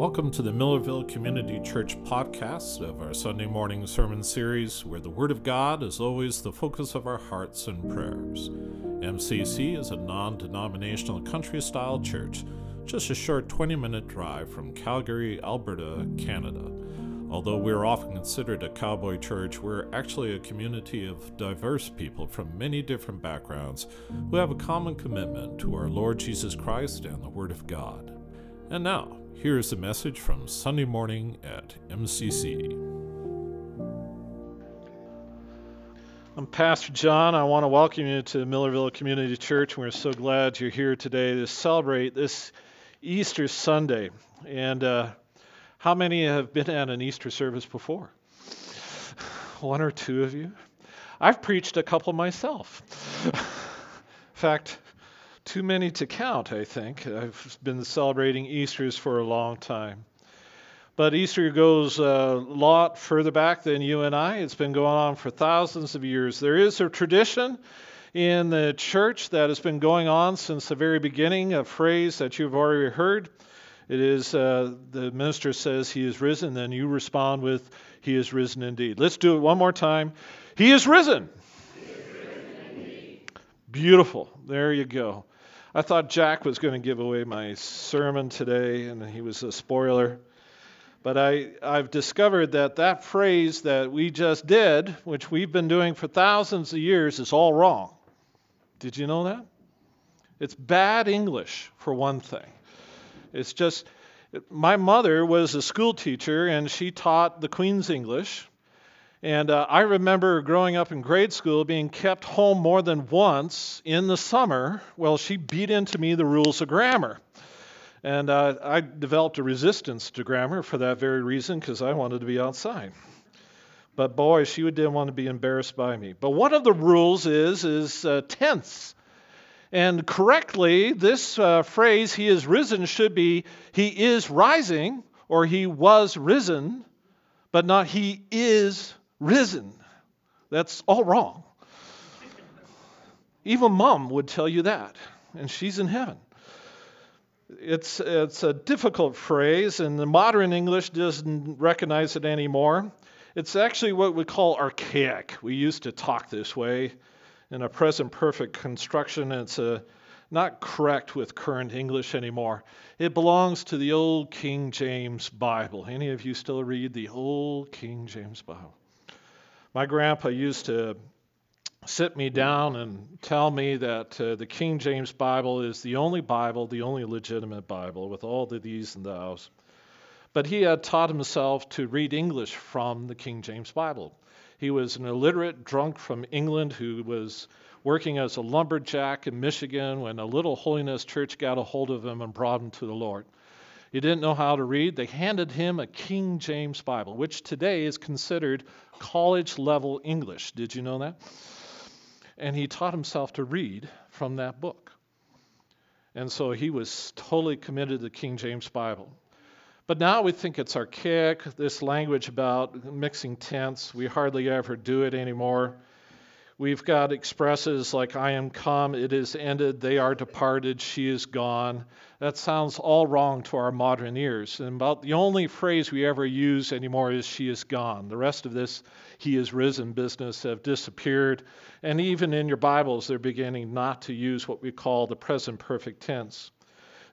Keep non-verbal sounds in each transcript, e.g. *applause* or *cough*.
Welcome to the Millarville Community Church podcast of our Sunday morning sermon series, where the Word of God is always the focus of our hearts and prayers. MCC is a non denominational country style church, just a short 20 minute drive from Calgary, Alberta, Canada. Although we're often considered a cowboy church, we're actually a community of diverse people from many different backgrounds who have a common commitment to our Lord Jesus Christ and the Word of God. And now, here is a message from Sunday morning at MCC. I'm Pastor John. I want to welcome you to Millarville Community Church. We're so glad you're here today to celebrate this Easter Sunday. And uh, how many have been at an Easter service before? One or two of you? I've preached a couple myself. *laughs* In fact, too many to count, I think. I've been celebrating Easters for a long time. But Easter goes a lot further back than you and I. It's been going on for thousands of years. There is a tradition in the church that has been going on since the very beginning, a phrase that you've already heard. It is uh, the minister says, He is risen, then you respond with, He is risen indeed. Let's do it one more time. He is risen. He is risen Beautiful. There you go. I thought Jack was going to give away my sermon today, and he was a spoiler. But I, I've discovered that that phrase that we just did, which we've been doing for thousands of years, is all wrong. Did you know that? It's bad English, for one thing. It's just, my mother was a school teacher, and she taught the Queen's English. And uh, I remember growing up in grade school being kept home more than once in the summer. Well, she beat into me the rules of grammar. And uh, I developed a resistance to grammar for that very reason because I wanted to be outside. But boy, she didn't want to be embarrassed by me. But one of the rules is is uh, tense. And correctly, this uh, phrase, he is risen, should be he is rising or he was risen, but not he is risen. That's all wrong. Even mom would tell you that, and she's in heaven. It's, it's a difficult phrase, and the modern English doesn't recognize it anymore. It's actually what we call archaic. We used to talk this way in a present perfect construction. It's a, not correct with current English anymore. It belongs to the old King James Bible. Any of you still read the old King James Bible? My grandpa used to sit me down and tell me that uh, the King James Bible is the only Bible, the only legitimate Bible, with all the these and thous. But he had taught himself to read English from the King James Bible. He was an illiterate drunk from England who was working as a lumberjack in Michigan when a little holiness church got a hold of him and brought him to the Lord. He didn't know how to read. They handed him a King James Bible, which today is considered college level English. Did you know that? And he taught himself to read from that book. And so he was totally committed to the King James Bible. But now we think it's archaic, this language about mixing tense. We hardly ever do it anymore. We've got expresses like, I am come, it is ended, they are departed, she is gone. That sounds all wrong to our modern ears. And about the only phrase we ever use anymore is, she is gone. The rest of this, he is risen business have disappeared. And even in your Bibles, they're beginning not to use what we call the present perfect tense.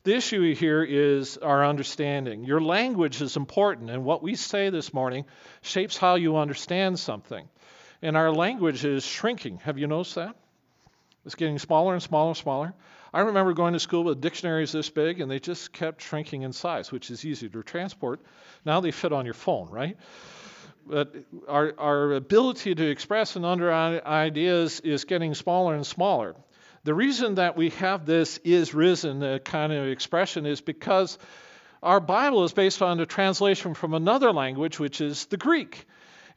The issue here is our understanding. Your language is important, and what we say this morning shapes how you understand something and our language is shrinking. Have you noticed that? It's getting smaller and smaller and smaller. I remember going to school with dictionaries this big, and they just kept shrinking in size, which is easy to transport. Now they fit on your phone, right? But our, our ability to express and under ideas is getting smaller and smaller. The reason that we have this is risen uh, kind of expression is because our Bible is based on a translation from another language, which is the Greek.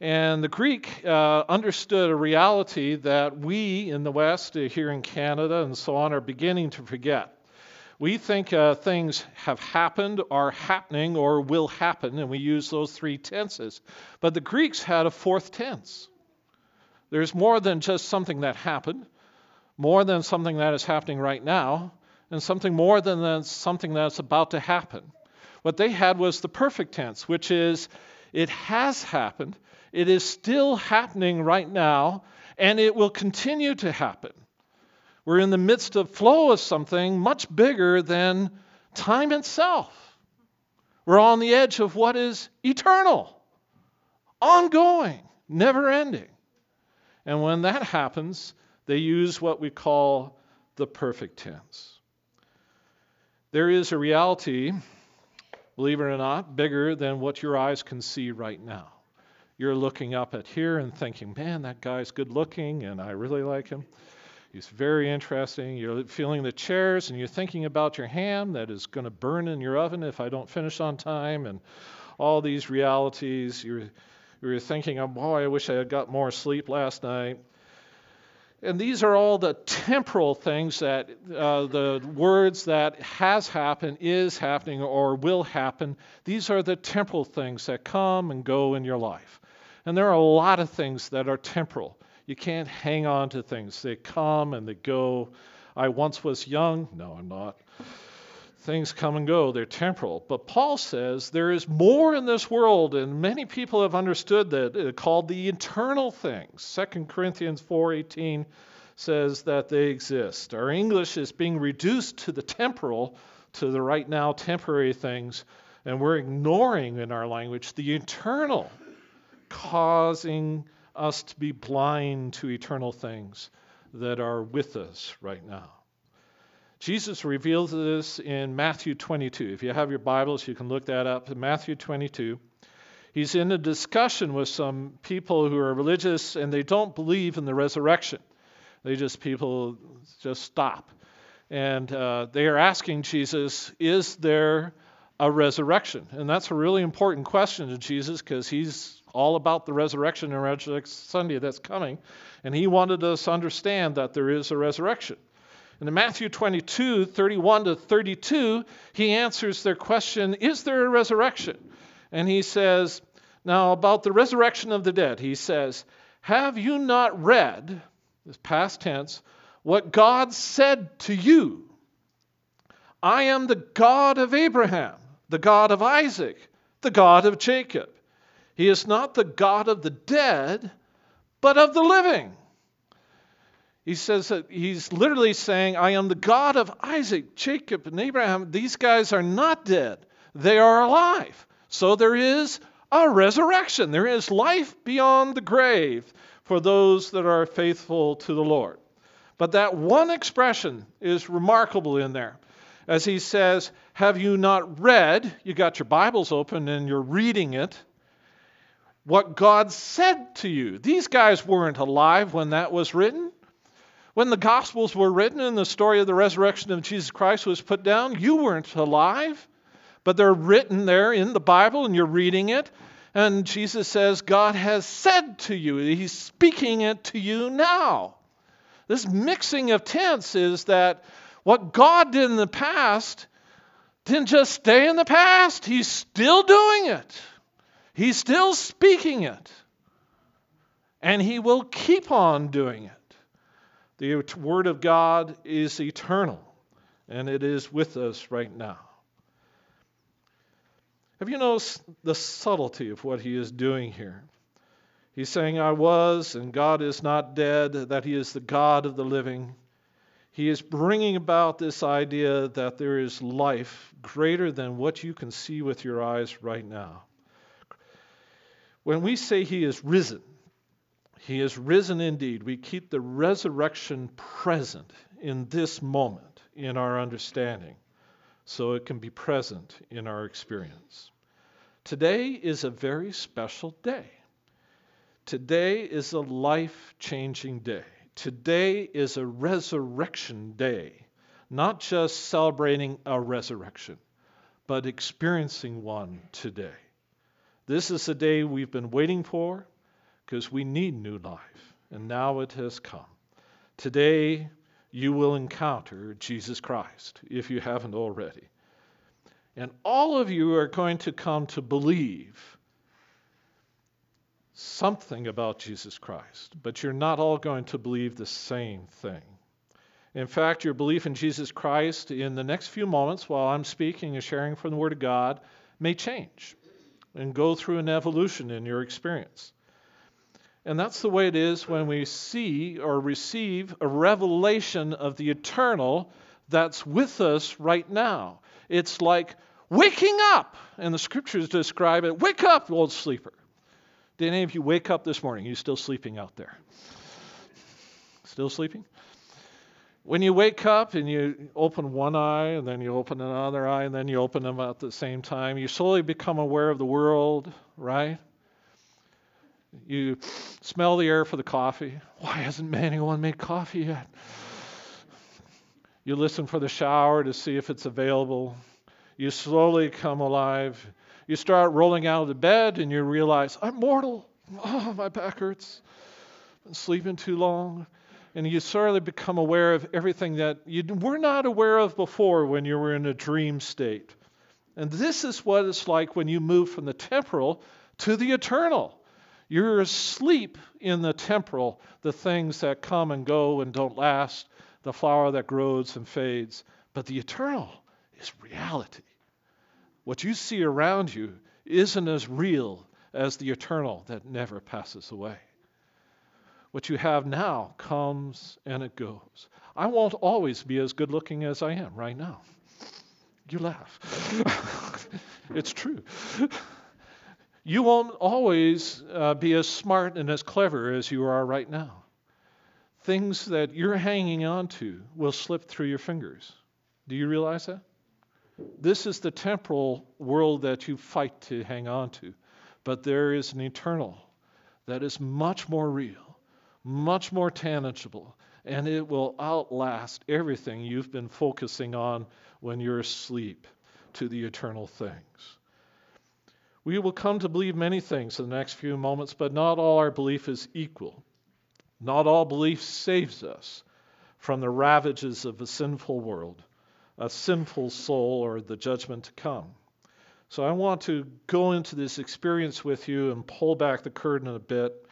And the Greek uh, understood a reality that we in the West, uh, here in Canada and so on, are beginning to forget. We think uh, things have happened, are happening, or will happen, and we use those three tenses. But the Greeks had a fourth tense. There's more than just something that happened, more than something that is happening right now, and something more than something that's about to happen. What they had was the perfect tense, which is it has happened, it is still happening right now, and it will continue to happen. We're in the midst of flow of something much bigger than time itself. We're on the edge of what is eternal, ongoing, never ending. And when that happens, they use what we call the perfect tense. There is a reality, believe it or not, bigger than what your eyes can see right now. You're looking up at here and thinking, man, that guy's good looking and I really like him. He's very interesting. You're feeling the chairs and you're thinking about your ham that is going to burn in your oven if I don't finish on time and all these realities. You're, you're thinking, oh boy, I wish I had got more sleep last night. And these are all the temporal things that uh, the words that has happened, is happening, or will happen. These are the temporal things that come and go in your life. And there are a lot of things that are temporal. You can't hang on to things, they come and they go. I once was young. No, I'm not. Things come and go, they're temporal. But Paul says there is more in this world, and many people have understood that, uh, called the eternal things. 2 Corinthians 4:18 says that they exist. Our English is being reduced to the temporal, to the right now temporary things, and we're ignoring in our language the eternal, causing us to be blind to eternal things that are with us right now. Jesus reveals this in Matthew 22. If you have your Bibles, you can look that up. In Matthew 22, he's in a discussion with some people who are religious and they don't believe in the resurrection. They just, people just stop. And uh, they are asking Jesus, Is there a resurrection? And that's a really important question to Jesus because he's all about the resurrection and Resurrection Sunday that's coming. And he wanted us to understand that there is a resurrection. And in Matthew 22, 31 to 32, he answers their question Is there a resurrection? And he says, Now, about the resurrection of the dead, he says, Have you not read, this past tense, what God said to you? I am the God of Abraham, the God of Isaac, the God of Jacob. He is not the God of the dead, but of the living. He says that he's literally saying, I am the God of Isaac, Jacob, and Abraham. These guys are not dead, they are alive. So there is a resurrection. There is life beyond the grave for those that are faithful to the Lord. But that one expression is remarkable in there. As he says, Have you not read? You got your Bibles open and you're reading it what God said to you. These guys weren't alive when that was written. When the Gospels were written and the story of the resurrection of Jesus Christ was put down, you weren't alive. But they're written there in the Bible and you're reading it. And Jesus says, God has said to you, He's speaking it to you now. This mixing of tense is that what God did in the past didn't just stay in the past, He's still doing it. He's still speaking it. And he will keep on doing it. The Word of God is eternal, and it is with us right now. Have you noticed the subtlety of what he is doing here? He's saying, I was, and God is not dead, that he is the God of the living. He is bringing about this idea that there is life greater than what you can see with your eyes right now. When we say he is risen, he is risen indeed. We keep the resurrection present in this moment in our understanding so it can be present in our experience. Today is a very special day. Today is a life changing day. Today is a resurrection day, not just celebrating a resurrection, but experiencing one today. This is the day we've been waiting for because we need new life, and now it has come. Today, you will encounter Jesus Christ if you haven't already. And all of you are going to come to believe something about Jesus Christ, but you're not all going to believe the same thing. In fact, your belief in Jesus Christ in the next few moments while I'm speaking and sharing from the Word of God may change and go through an evolution in your experience. And that's the way it is when we see or receive a revelation of the eternal that's with us right now. It's like waking up, and the scriptures describe it wake up, old sleeper. Did any of you wake up this morning? Are you still sleeping out there? Still sleeping? When you wake up and you open one eye and then you open another eye and then you open them at the same time, you slowly become aware of the world, right? You smell the air for the coffee. Why hasn't anyone made coffee yet? You listen for the shower to see if it's available. You slowly come alive. You start rolling out of the bed and you realize, I'm mortal. Oh, my back hurts. I've Been sleeping too long. And you of become aware of everything that you were not aware of before when you were in a dream state. And this is what it's like when you move from the temporal to the eternal. You're asleep in the temporal, the things that come and go and don't last, the flower that grows and fades. But the eternal is reality. What you see around you isn't as real as the eternal that never passes away. What you have now comes and it goes. I won't always be as good looking as I am right now. You laugh. *laughs* it's true. You won't always uh, be as smart and as clever as you are right now. Things that you're hanging on to will slip through your fingers. Do you realize that? This is the temporal world that you fight to hang on to. But there is an eternal that is much more real, much more tangible, and it will outlast everything you've been focusing on when you're asleep to the eternal things. We will come to believe many things in the next few moments, but not all our belief is equal. Not all belief saves us from the ravages of a sinful world, a sinful soul, or the judgment to come. So I want to go into this experience with you and pull back the curtain a bit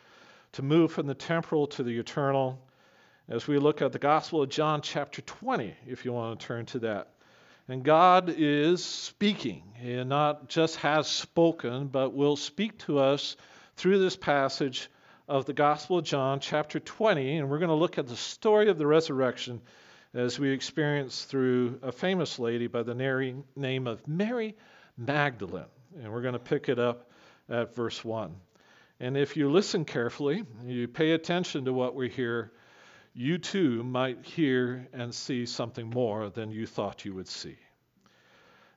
to move from the temporal to the eternal as we look at the Gospel of John, chapter 20, if you want to turn to that. And God is speaking, and not just has spoken, but will speak to us through this passage of the Gospel of John, chapter 20. And we're going to look at the story of the resurrection as we experience through a famous lady by the name of Mary Magdalene. And we're going to pick it up at verse 1. And if you listen carefully, you pay attention to what we hear, you too might hear and see something more than you thought you would see.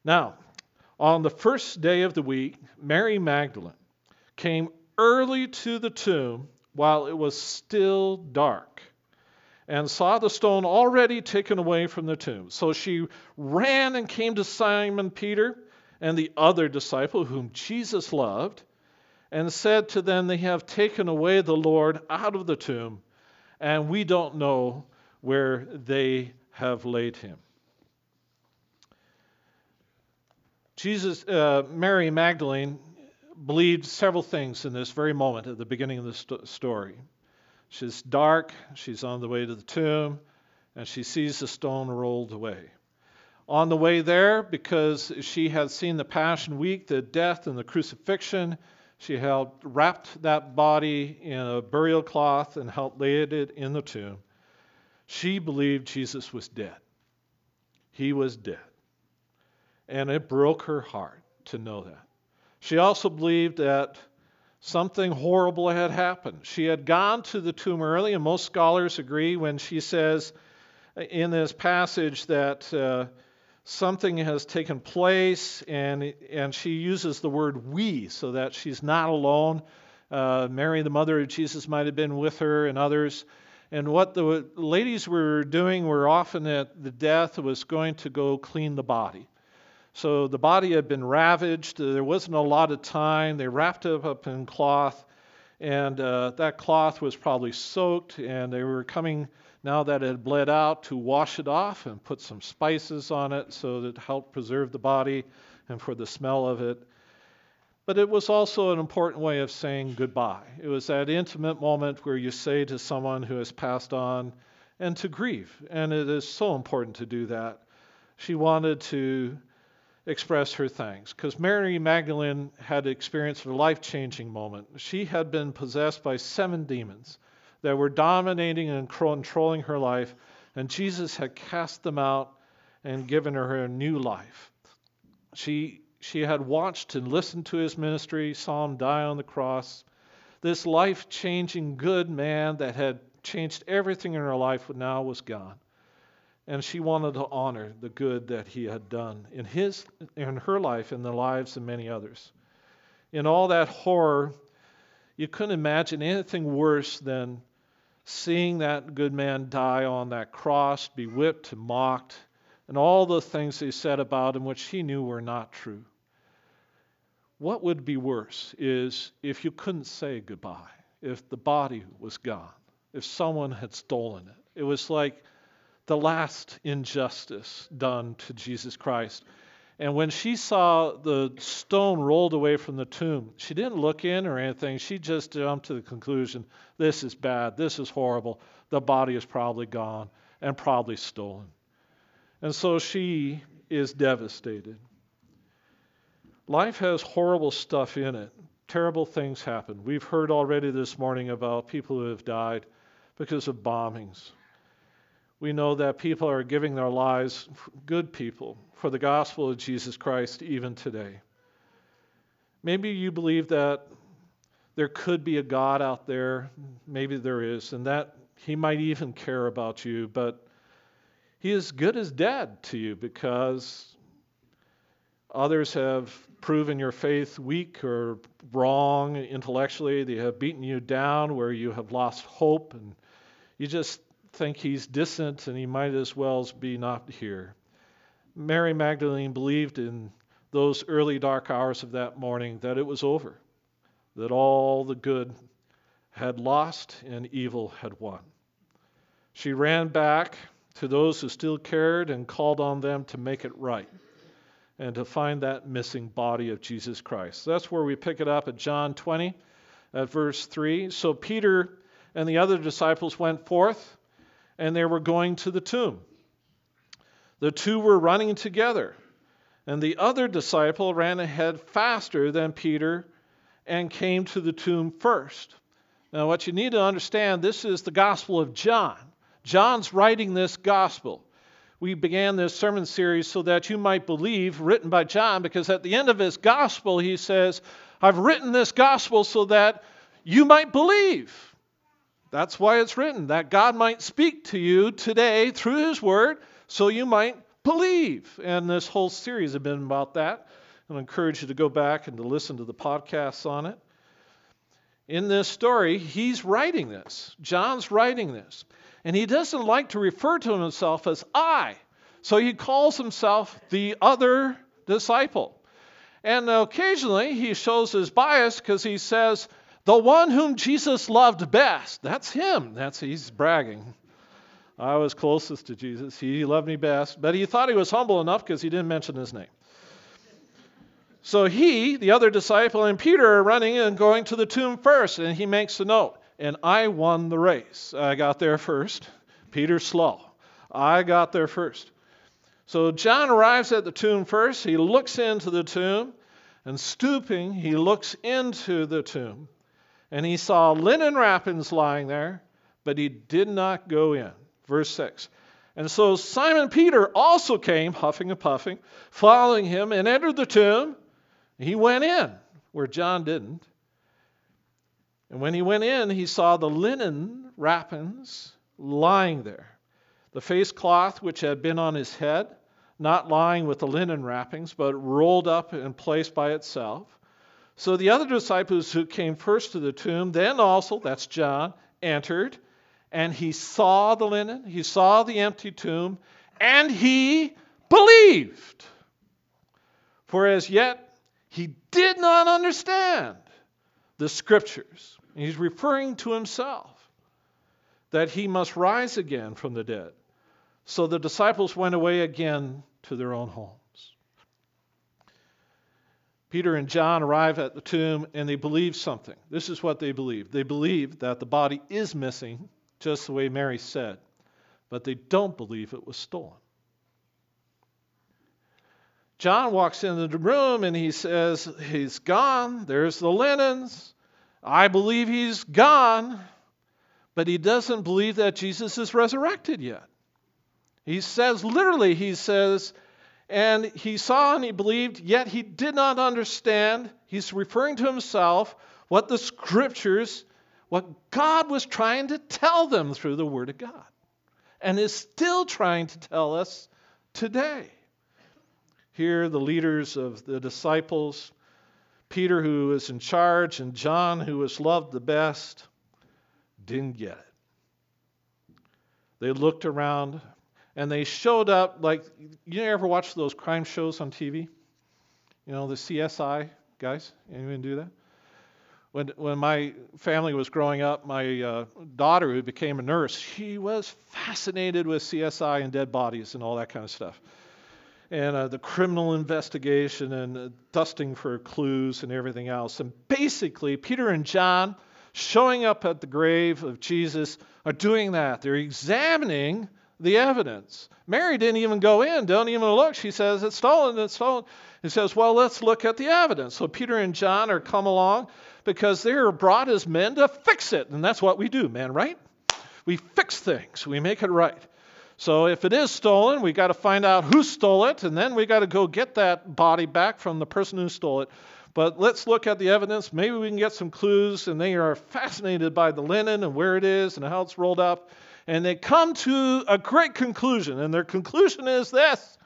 Now, on the first day of the week, Mary Magdalene came early to the tomb while it was still dark and saw the stone already taken away from the tomb. So she ran and came to Simon Peter and the other disciple whom Jesus loved and said to them, They have taken away the Lord out of the tomb, and we don't know where they have laid him. Jesus, uh, Mary Magdalene believed several things in this very moment at the beginning of the st- story. She's dark, she's on the way to the tomb, and she sees the stone rolled away. On the way there, because she had seen the Passion Week, the death and the crucifixion, she helped wrapped that body in a burial cloth and helped laid it in the tomb. She believed Jesus was dead. He was dead. And it broke her heart to know that. She also believed that something horrible had happened. She had gone to the tomb early, and most scholars agree when she says in this passage that uh, something has taken place, and, and she uses the word we so that she's not alone. Uh, Mary, the mother of Jesus, might have been with her, and others. And what the ladies were doing were often at the death was going to go clean the body. So the body had been ravaged. There wasn't a lot of time. They wrapped it up in cloth, and uh, that cloth was probably soaked, and they were coming now that it had bled out to wash it off and put some spices on it so that it helped preserve the body and for the smell of it. But it was also an important way of saying goodbye. It was that intimate moment where you say to someone who has passed on, and to grieve. And it is so important to do that. She wanted to express her thanks because Mary Magdalene had experienced a life changing moment. She had been possessed by seven demons that were dominating and controlling her life, and Jesus had cast them out and given her a new life. She, she had watched and listened to his ministry, saw him die on the cross. This life changing good man that had changed everything in her life now was gone. And she wanted to honor the good that he had done in his in her life and the lives of many others. In all that horror, you couldn't imagine anything worse than seeing that good man die on that cross, be whipped mocked, and all the things they said about him which he knew were not true. What would be worse is if you couldn't say goodbye, if the body was gone if someone had stolen it. It was like the last injustice done to Jesus Christ. And when she saw the stone rolled away from the tomb, she didn't look in or anything. She just jumped to the conclusion this is bad. This is horrible. The body is probably gone and probably stolen. And so she is devastated. Life has horrible stuff in it. Terrible things happen. We've heard already this morning about people who have died because of bombings. We know that people are giving their lives, good people, for the gospel of Jesus Christ even today. Maybe you believe that there could be a God out there. Maybe there is, and that he might even care about you, but he is good as dead to you because others have proven your faith weak or wrong intellectually. They have beaten you down where you have lost hope and you just think he's distant and he might as well be not here. Mary Magdalene believed in those early dark hours of that morning that it was over, that all the good had lost and evil had won. She ran back to those who still cared and called on them to make it right and to find that missing body of Jesus Christ. That's where we pick it up at John 20, at verse 3. So Peter and the other disciples went forth, and they were going to the tomb. The two were running together, and the other disciple ran ahead faster than Peter and came to the tomb first. Now, what you need to understand this is the Gospel of John. John's writing this Gospel. We began this sermon series so that you might believe, written by John, because at the end of his Gospel, he says, I've written this Gospel so that you might believe. That's why it's written, that God might speak to you today through His Word so you might believe. And this whole series has been about that. I encourage you to go back and to listen to the podcasts on it. In this story, he's writing this. John's writing this. And he doesn't like to refer to himself as I. So he calls himself the other disciple. And occasionally he shows his bias because he says, the one whom Jesus loved best. That's him. That's he's bragging. I was closest to Jesus. He loved me best, but he thought he was humble enough because he didn't mention his name. So he, the other disciple, and Peter are running and going to the tomb first, and he makes a note. And I won the race. I got there first. Peter's slow. I got there first. So John arrives at the tomb first. He looks into the tomb, and stooping, he looks into the tomb and he saw linen wrappings lying there, but he did not go in. Verse 6. And so Simon Peter also came, huffing and puffing, following him, and entered the tomb. He went in where John didn't. And when he went in, he saw the linen wrappings lying there. The face cloth which had been on his head, not lying with the linen wrappings, but rolled up and placed by itself. So the other disciples who came first to the tomb, then also, that's John, entered, and he saw the linen, he saw the empty tomb, and he believed. For as yet he did not understand the scriptures. He's referring to himself that he must rise again from the dead. So the disciples went away again to their own home. Peter and John arrive at the tomb and they believe something. This is what they believe. They believe that the body is missing, just the way Mary said. but they don't believe it was stolen. John walks into the room and he says, He's gone. There's the linens. I believe he's gone. But he doesn't believe that Jesus is resurrected yet. He says, literally, he says, and he saw and he believed, yet he did not understand. He's referring to himself, what the scriptures, what God was trying to tell them through the Word of God, and is still trying to tell us today. Here, the leaders of the disciples, Peter, who was in charge, and John, who was loved the best, didn't get it. They looked around and they showed up like you ever watch those crime shows on TV? You know, the CSI guys? Anyone do that? When, when my family was growing up, my uh, daughter, who became a nurse, she was fascinated with CSI and dead bodies and all that kind of stuff. And uh, the criminal investigation and uh, dusting for clues and everything else. And basically, Peter and John showing up at the grave of Jesus are doing that. They're examining the evidence. Mary didn't even go in, don't even look. She says, It's stolen, it's stolen. He says, Well, let's look at the evidence. So Peter and John are come along because they are brought as men to fix it. And that's what we do, man, right? We fix things, we make it right. So if it is stolen, we got to find out who stole it, and then we got to go get that body back from the person who stole it. But let's look at the evidence. Maybe we can get some clues. And they are fascinated by the linen and where it is and how it's rolled up. And they come to a great conclusion. And their conclusion is this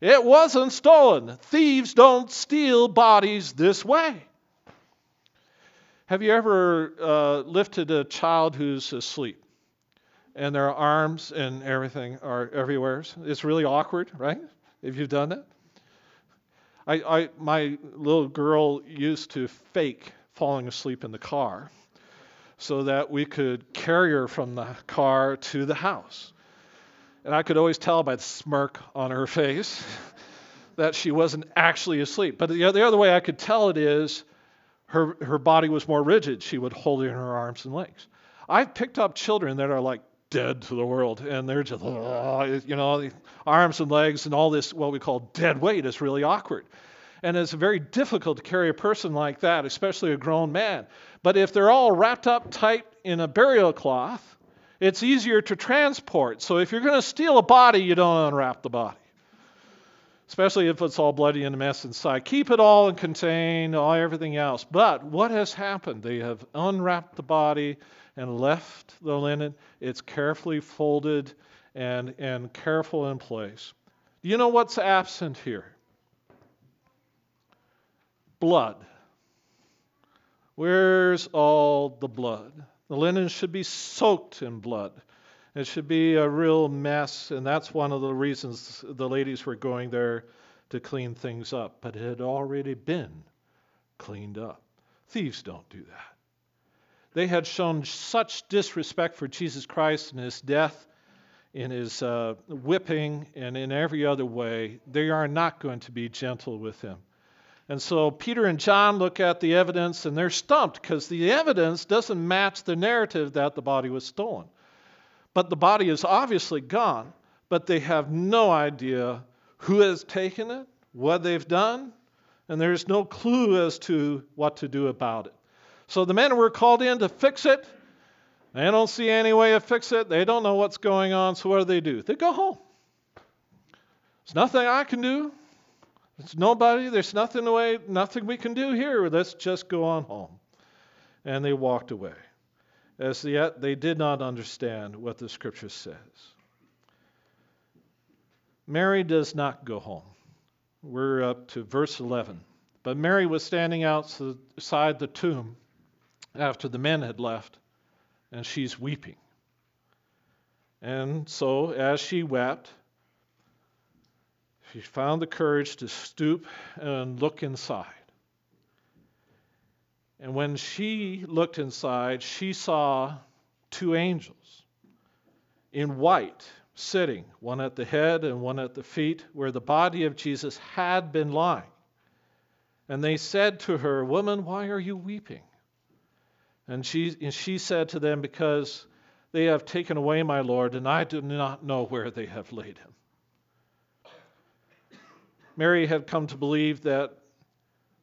it wasn't stolen. Thieves don't steal bodies this way. Have you ever uh, lifted a child who's asleep and their arms and everything are everywhere? It's really awkward, right? If you've done that. I, I, my little girl used to fake falling asleep in the car so that we could carry her from the car to the house. And I could always tell by the smirk on her *laughs* face that she wasn't actually asleep. But the, the other way I could tell it is her, her body was more rigid. She would hold it in her arms and legs. I've picked up children that are like dead to the world, and they're just, you know, arms and legs and all this, what we call dead weight, is really awkward. And it's very difficult to carry a person like that, especially a grown man. But if they're all wrapped up tight in a burial cloth, it's easier to transport. So if you're going to steal a body, you don't unwrap the body. Especially if it's all bloody and a mess inside. Keep it all and contain all everything else. But what has happened? They have unwrapped the body and left the linen. It's carefully folded and, and careful in place. You know what's absent here? Blood. Where's all the blood? The linen should be soaked in blood. It should be a real mess, and that's one of the reasons the ladies were going there to clean things up. But it had already been cleaned up. Thieves don't do that. They had shown such disrespect for Jesus Christ and his death, in his uh, whipping, and in every other way. They are not going to be gentle with him. And so Peter and John look at the evidence and they're stumped because the evidence doesn't match the narrative that the body was stolen. But the body is obviously gone, but they have no idea who has taken it, what they've done, and there's no clue as to what to do about it. So the men were called in to fix it. They don't see any way to fix it. They don't know what's going on. So what do they do? They go home. There's nothing I can do. There's nobody. There's nothing way. Nothing we can do here. Let's just go on home. And they walked away, as yet they did not understand what the Scripture says. Mary does not go home. We're up to verse 11. But Mary was standing outside the tomb after the men had left, and she's weeping. And so, as she wept, she found the courage to stoop and look inside. And when she looked inside, she saw two angels in white sitting, one at the head and one at the feet, where the body of Jesus had been lying. And they said to her, Woman, why are you weeping? And she, and she said to them, Because They have taken away my Lord, and I do not know where they have laid him. Mary had come to believe that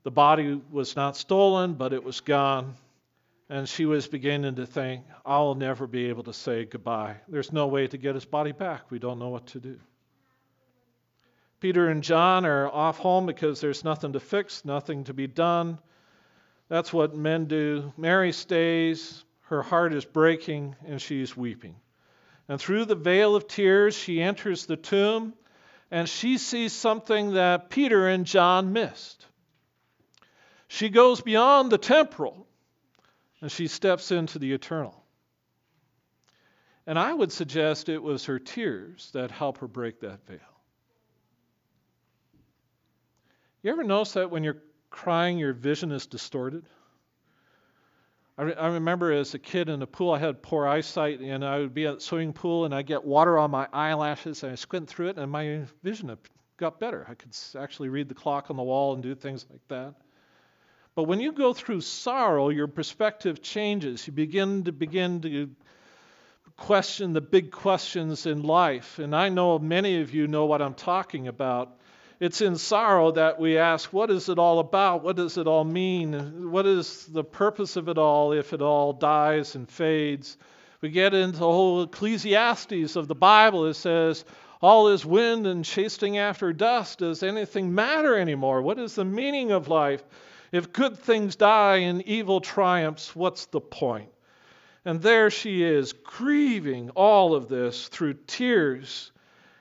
the body was not stolen, but it was gone. And she was beginning to think, I'll never be able to say goodbye. There's no way to get his body back. We don't know what to do. Peter and John are off home because there's nothing to fix, nothing to be done. That's what men do. Mary stays, her heart is breaking, and she's weeping. And through the veil of tears, she enters the tomb and she sees something that Peter and John missed. She goes beyond the temporal and she steps into the eternal. And I would suggest it was her tears that help her break that veil. You ever notice that when you're crying, your vision is distorted? I, re- I, remember as a kid in the pool, I had poor eyesight, and I would be at the swimming pool, and I'd get water on my eyelashes, and I squint through it, and my vision got better. I could actually read the clock on the wall and do things like that. But when you go through sorrow, your perspective changes. You begin to begin to question the big questions in life. And I know many of you know what I'm talking about. It's in sorrow that we ask, what is it all about? What does it all mean? What is the purpose of it all if it all dies and fades? We get into the whole Ecclesiastes of the Bible. It says, all is wind and chasing after dust. Does anything matter anymore? What is the meaning of life? If good things die and evil triumphs, what's the point? And there she is, grieving all of this through tears.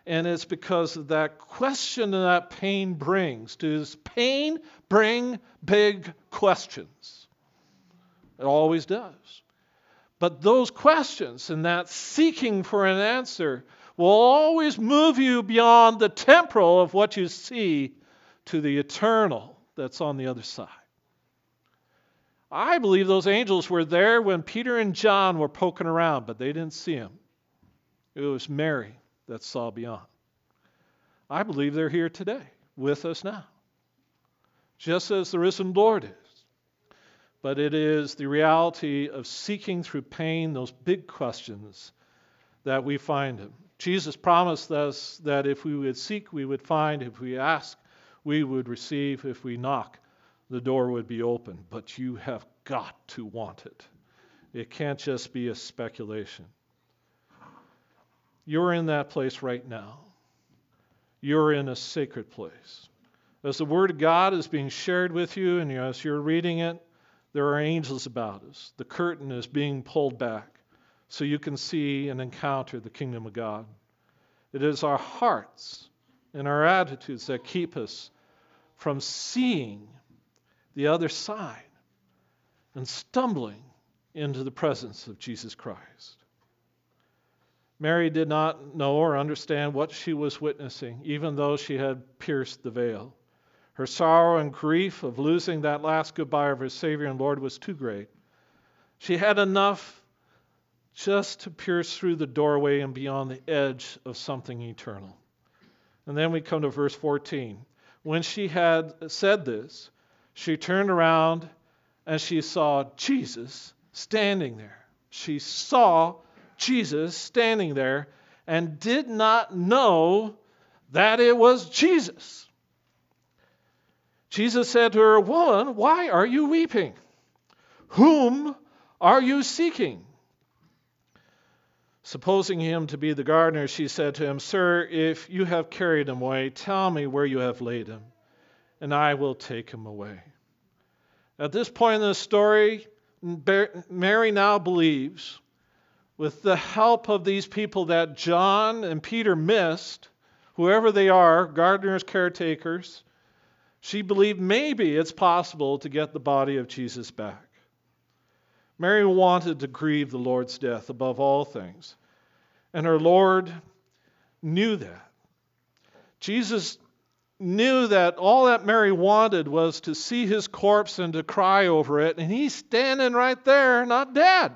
And it's because of that question that pain brings. Does pain bring big questions? It always does. But those questions and that seeking for an answer will always move you beyond the temporal of what you see to the eternal that's on the other side. I believe those angels were there when Peter and John were poking around, but they didn't see him. It was Mary that saw beyond. I believe they're here today with us now, just as the risen Lord is. But it is the reality of seeking through pain those big questions that we find Him. Jesus promised us that if we would seek, we would find. If we ask, we would receive. If we knock, the door would be open. But you have got to want it. It can't just be a speculation. You're in that place right now. You're in a sacred place. As the Word of God is being shared with you, and as you're reading it, there are angels about us. The curtain is being pulled back so you can see and encounter the kingdom of God. It is our hearts and our attitudes that keep us from seeing the other side and stumbling into the presence of Jesus Christ. Mary did not know or understand what she was witnessing, even though she had pierced the veil. Her sorrow and grief of losing that last goodbye of her Savior and Lord was too great. She had enough just to pierce through the doorway and beyond the edge of something eternal. And then we come to verse 14. When she had said this, she turned around and she saw Jesus standing there. She saw Jesus standing there and did not know that it was Jesus. Jesus said to her, Woman, why are you weeping? Whom are you seeking? Supposing him to be the gardener, she said to him, Sir, if you have carried him away, tell me where you have laid him, and I will take him away. At this point in the story, Mary now believes, with the help of these people that John and Peter missed, whoever they are, gardeners, caretakers, she believed maybe it's possible to get the body of Jesus back. Mary wanted to grieve the Lord's death above all things, and her Lord knew that. Jesus knew that all that Mary wanted was to see his corpse and to cry over it, and he's standing right there, not dead.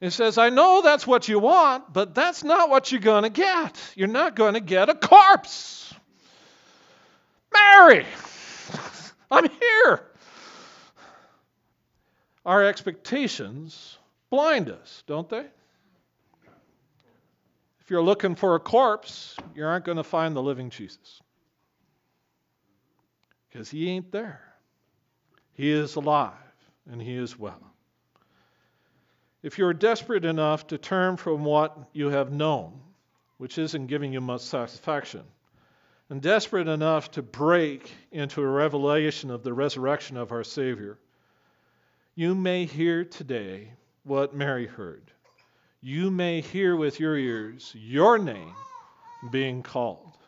He says, I know that's what you want, but that's not what you're going to get. You're not going to get a corpse. Mary, *laughs* I'm here. Our expectations blind us, don't they? If you're looking for a corpse, you aren't going to find the living Jesus. Because he ain't there. He is alive and he is well. If you're desperate enough to turn from what you have known, which isn't giving you much satisfaction, and desperate enough to break into a revelation of the resurrection of our Savior, you may hear today what Mary heard. You may hear with your ears your name being called.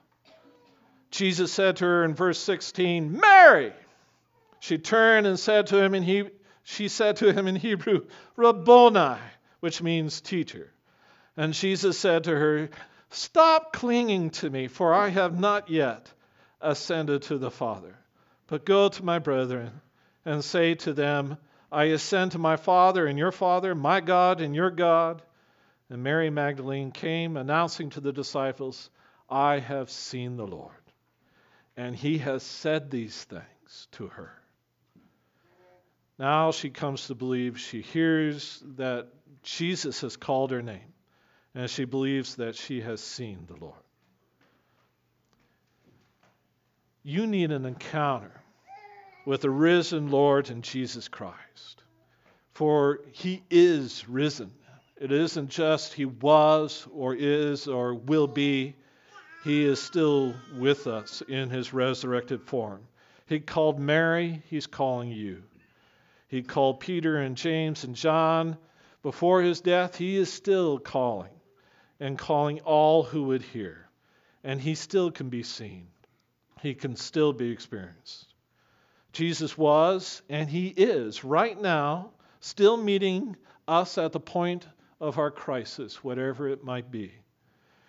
Jesus said to her in verse 16, Mary! She turned and said to him in he, she said to him in Hebrew, Rabboni, which means teacher. And Jesus said to her, Stop clinging to me, for I have not yet ascended to the Father. But go to my brethren and say to them, I ascend to my Father and your Father, my God and your God. And Mary Magdalene came, announcing to the disciples, I have seen the Lord. And he has said these things to her. Now she comes to believe, she hears that Jesus has called her name, and she believes that she has seen the Lord. You need an encounter with the risen Lord and Jesus Christ, for he is risen. It isn't just he was or is or will be. He is still with us in his resurrected form. He called Mary, he's calling you. He called Peter and James and John. Before his death, he is still calling and calling all who would hear. And he still can be seen, he can still be experienced. Jesus was, and he is, right now, still meeting us at the point of our crisis, whatever it might be.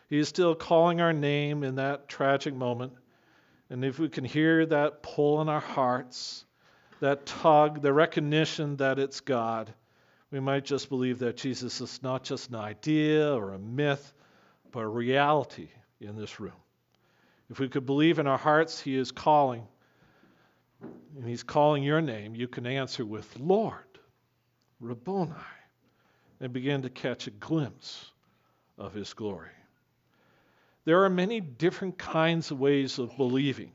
He is still calling our name in that tragic moment. And if we can hear that pull in our hearts, that tug, the recognition that it's God, we might just believe that Jesus is not just an idea or a myth, but a reality in this room. If we could believe in our hearts He is calling, and He's calling your name, you can answer with Lord, Rabboni, and begin to catch a glimpse of His glory. There are many different kinds of ways of believing.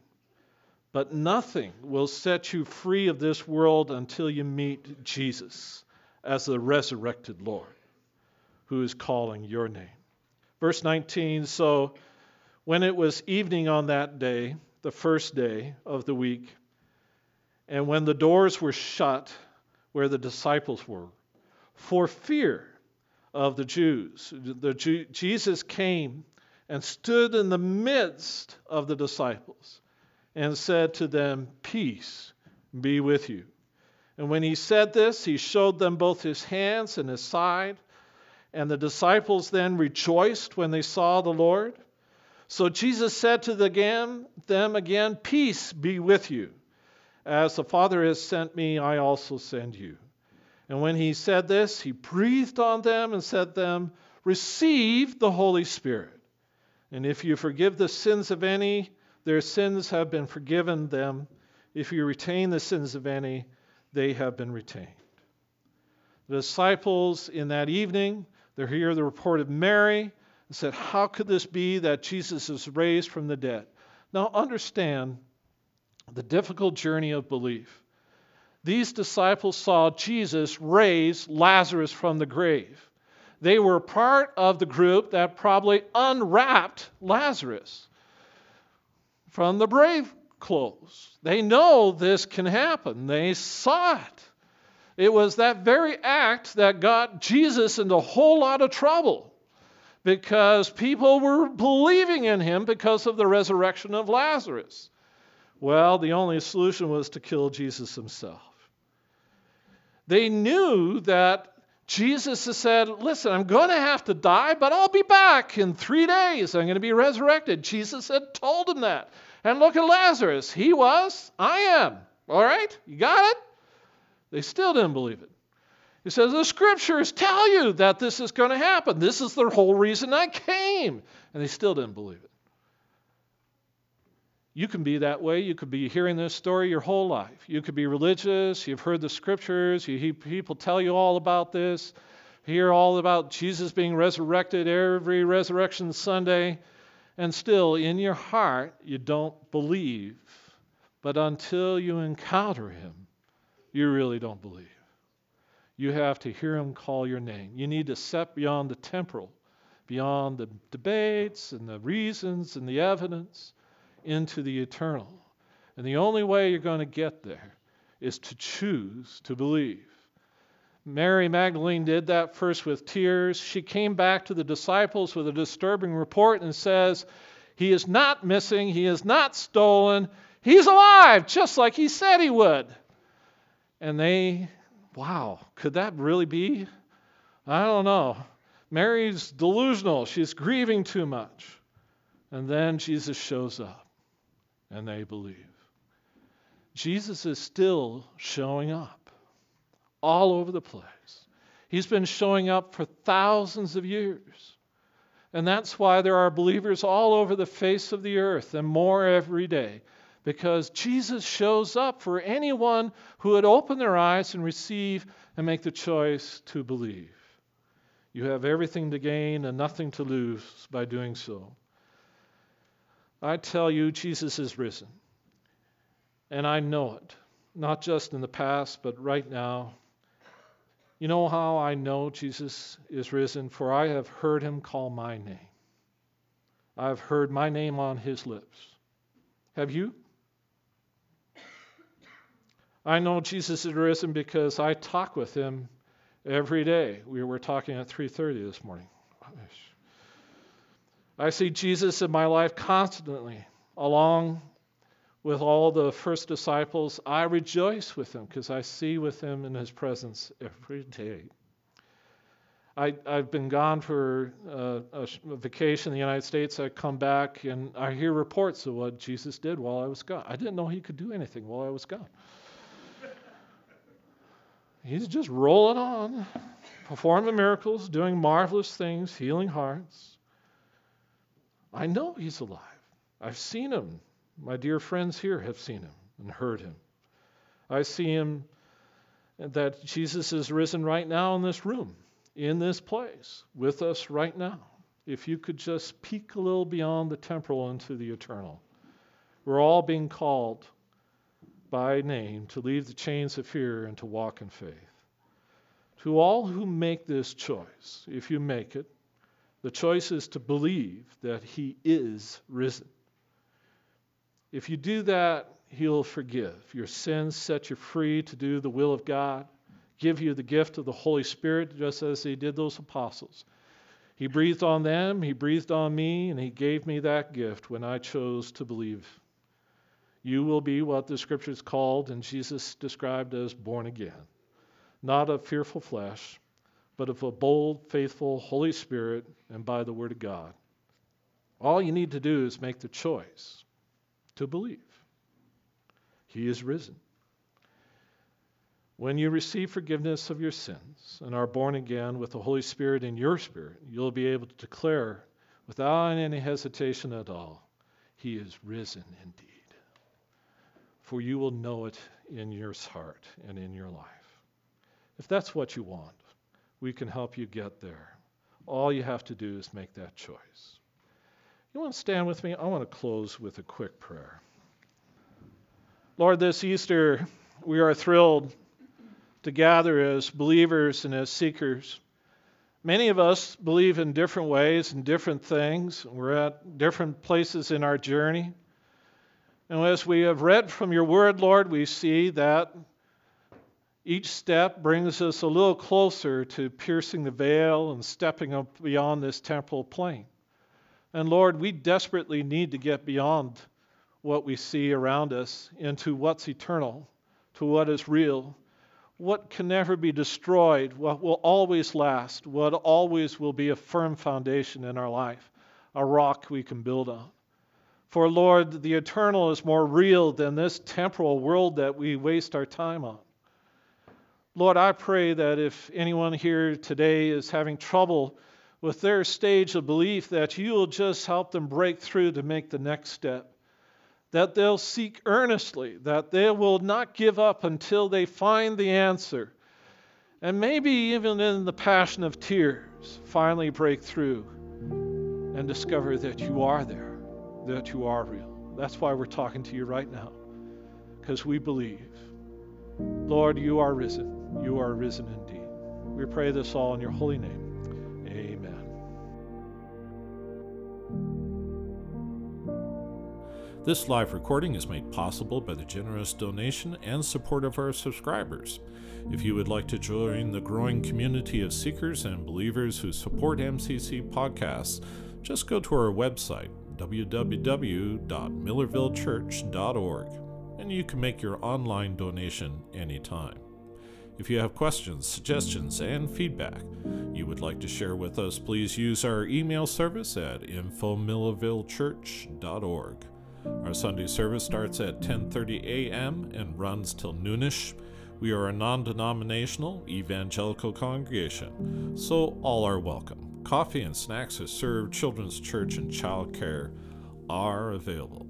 But nothing will set you free of this world until you meet Jesus as the resurrected Lord who is calling your name. Verse 19 So when it was evening on that day, the first day of the week, and when the doors were shut where the disciples were, for fear of the Jews, the Jew, Jesus came and stood in the midst of the disciples and said to them, Peace be with you. And when he said this, he showed them both his hands and his side. And the disciples then rejoiced when they saw the Lord. So Jesus said to them again, Peace be with you. As the Father has sent me, I also send you. And when he said this, he breathed on them and said to them, Receive the Holy Spirit. And if you forgive the sins of any, their sins have been forgiven them. If you retain the sins of any, they have been retained. The disciples in that evening, they hear the report of Mary and said, How could this be that Jesus is raised from the dead? Now understand the difficult journey of belief. These disciples saw Jesus raise Lazarus from the grave. They were part of the group that probably unwrapped Lazarus from the brave clothes. They know this can happen. They saw it. It was that very act that got Jesus into a whole lot of trouble because people were believing in him because of the resurrection of Lazarus. Well, the only solution was to kill Jesus himself. They knew that Jesus has said, Listen, I'm going to have to die, but I'll be back in three days. I'm going to be resurrected. Jesus had told them that. And look at Lazarus. He was, I am. All right? You got it? They still didn't believe it. He says, The scriptures tell you that this is going to happen. This is the whole reason I came. And they still didn't believe it. You can be that way. You could be hearing this story your whole life. You could be religious. You've heard the scriptures. You, hear people tell you all about this. hear all about Jesus being resurrected every resurrection Sunday, and still in your heart you don't believe. But until you encounter him, you really don't believe. You have to hear him call your name. You need to step beyond the temporal, beyond the debates and the reasons and the evidence, into the eternal. And the only way you're going to get there is to choose to believe. Mary Magdalene did that first with tears. She came back to the disciples with a disturbing report and says, He is not missing, He is not stolen, He's alive, just like He said He would. And they, wow, could that really be? I don't know. Mary's delusional, she's grieving too much. And then Jesus shows up, and they believe. Jesus is still showing up all over the place. He's been showing up for thousands of years. And that's why there are believers all over the face of the earth and more every day. Because Jesus shows up for anyone who would open their eyes and receive and make the choice to believe. You have everything to gain and nothing to lose by doing so. I tell you, Jesus is risen. And I know it, not just in the past, but right now. You know how I know Jesus is risen? For I have heard him call my name. I have heard my name on his lips. Have you? I know Jesus is risen because I talk with him every day. We were talking at 3:30 this morning. I see Jesus in my life constantly, along with all the first disciples. I rejoice with him because I see with him in his presence every day. I, have been gone for uh, a, a, vacation in the United States. I come back and I hear reports of what Jesus did while I was gone. I didn't know he could do anything while I was gone. He's just rolling on, performing miracles, doing marvelous things, healing hearts. I know he's alive. I've seen him. My dear friends here have seen him and heard him. I see him that Jesus is risen right now in this room, in this place, with us right now. If you could just peek a little beyond the temporal into the eternal. We're all being called by name to leave the chains of fear and to walk in faith. To all who make this choice, if you make it, the choice is to believe that He is risen. If you do that, He'll forgive. Your sins set you free to do the will of God, give you the gift of the Holy Spirit, just as He did those apostles. He breathed on them, He breathed on me, and He gave me that gift when I chose to believe. You will be what the scriptures called and Jesus described as born again, not of fearful flesh, but of a bold, faithful Holy Spirit and by the Word of God. All you need to do is make the choice to believe. He is risen. When you receive forgiveness of your sins and are born again with the Holy Spirit in your spirit, you'll be able to declare without any hesitation at all, He is risen indeed. For you will know it in your heart and in your life. If that's what you want, we can help you get there. All you have to do is make that choice. You want to stand with me? I want to close with a quick prayer. Lord, this Easter, we are thrilled to gather as believers and as seekers. Many of us believe in different ways and different things. We're at different places in our journey. And as we have read from your word, Lord, we see that each step brings us a little closer to piercing the veil and stepping up beyond this temporal plane. And Lord, we desperately need to get beyond what we see around us into what's eternal, to what is real, what can never be destroyed, what will always last, what always will be a firm foundation in our life, a rock we can build on. For Lord, the eternal is more real than this temporal world that we waste our time on. Lord, I pray that if anyone here today is having trouble with their stage of belief, that you will just help them break through to make the next step. That they'll seek earnestly, that they will not give up until they find the answer. and maybe even in the passion of tears, finally break through and discover that you are there, that you are real. That's why we're talking to you right now, because we believe. Lord, you are risen. You are risen indeed. We pray this all in your holy name. Amen. This live recording is made possible by the generous donation and support of our subscribers. If you would like to join the growing community of seekers and believers who support MCC podcasts, just go to our website, www.millarvillechurch.org, and you can make your online donation anytime. If you have questions, suggestions, and feedback you would like to share with us, please use our email service at infomillarvillechurch.org. Our Sunday service starts at 10:30 a.m. and runs till noonish. We are a non-denominational evangelical congregation, so all are welcome. Coffee and snacks are served. Children's church and child care are available.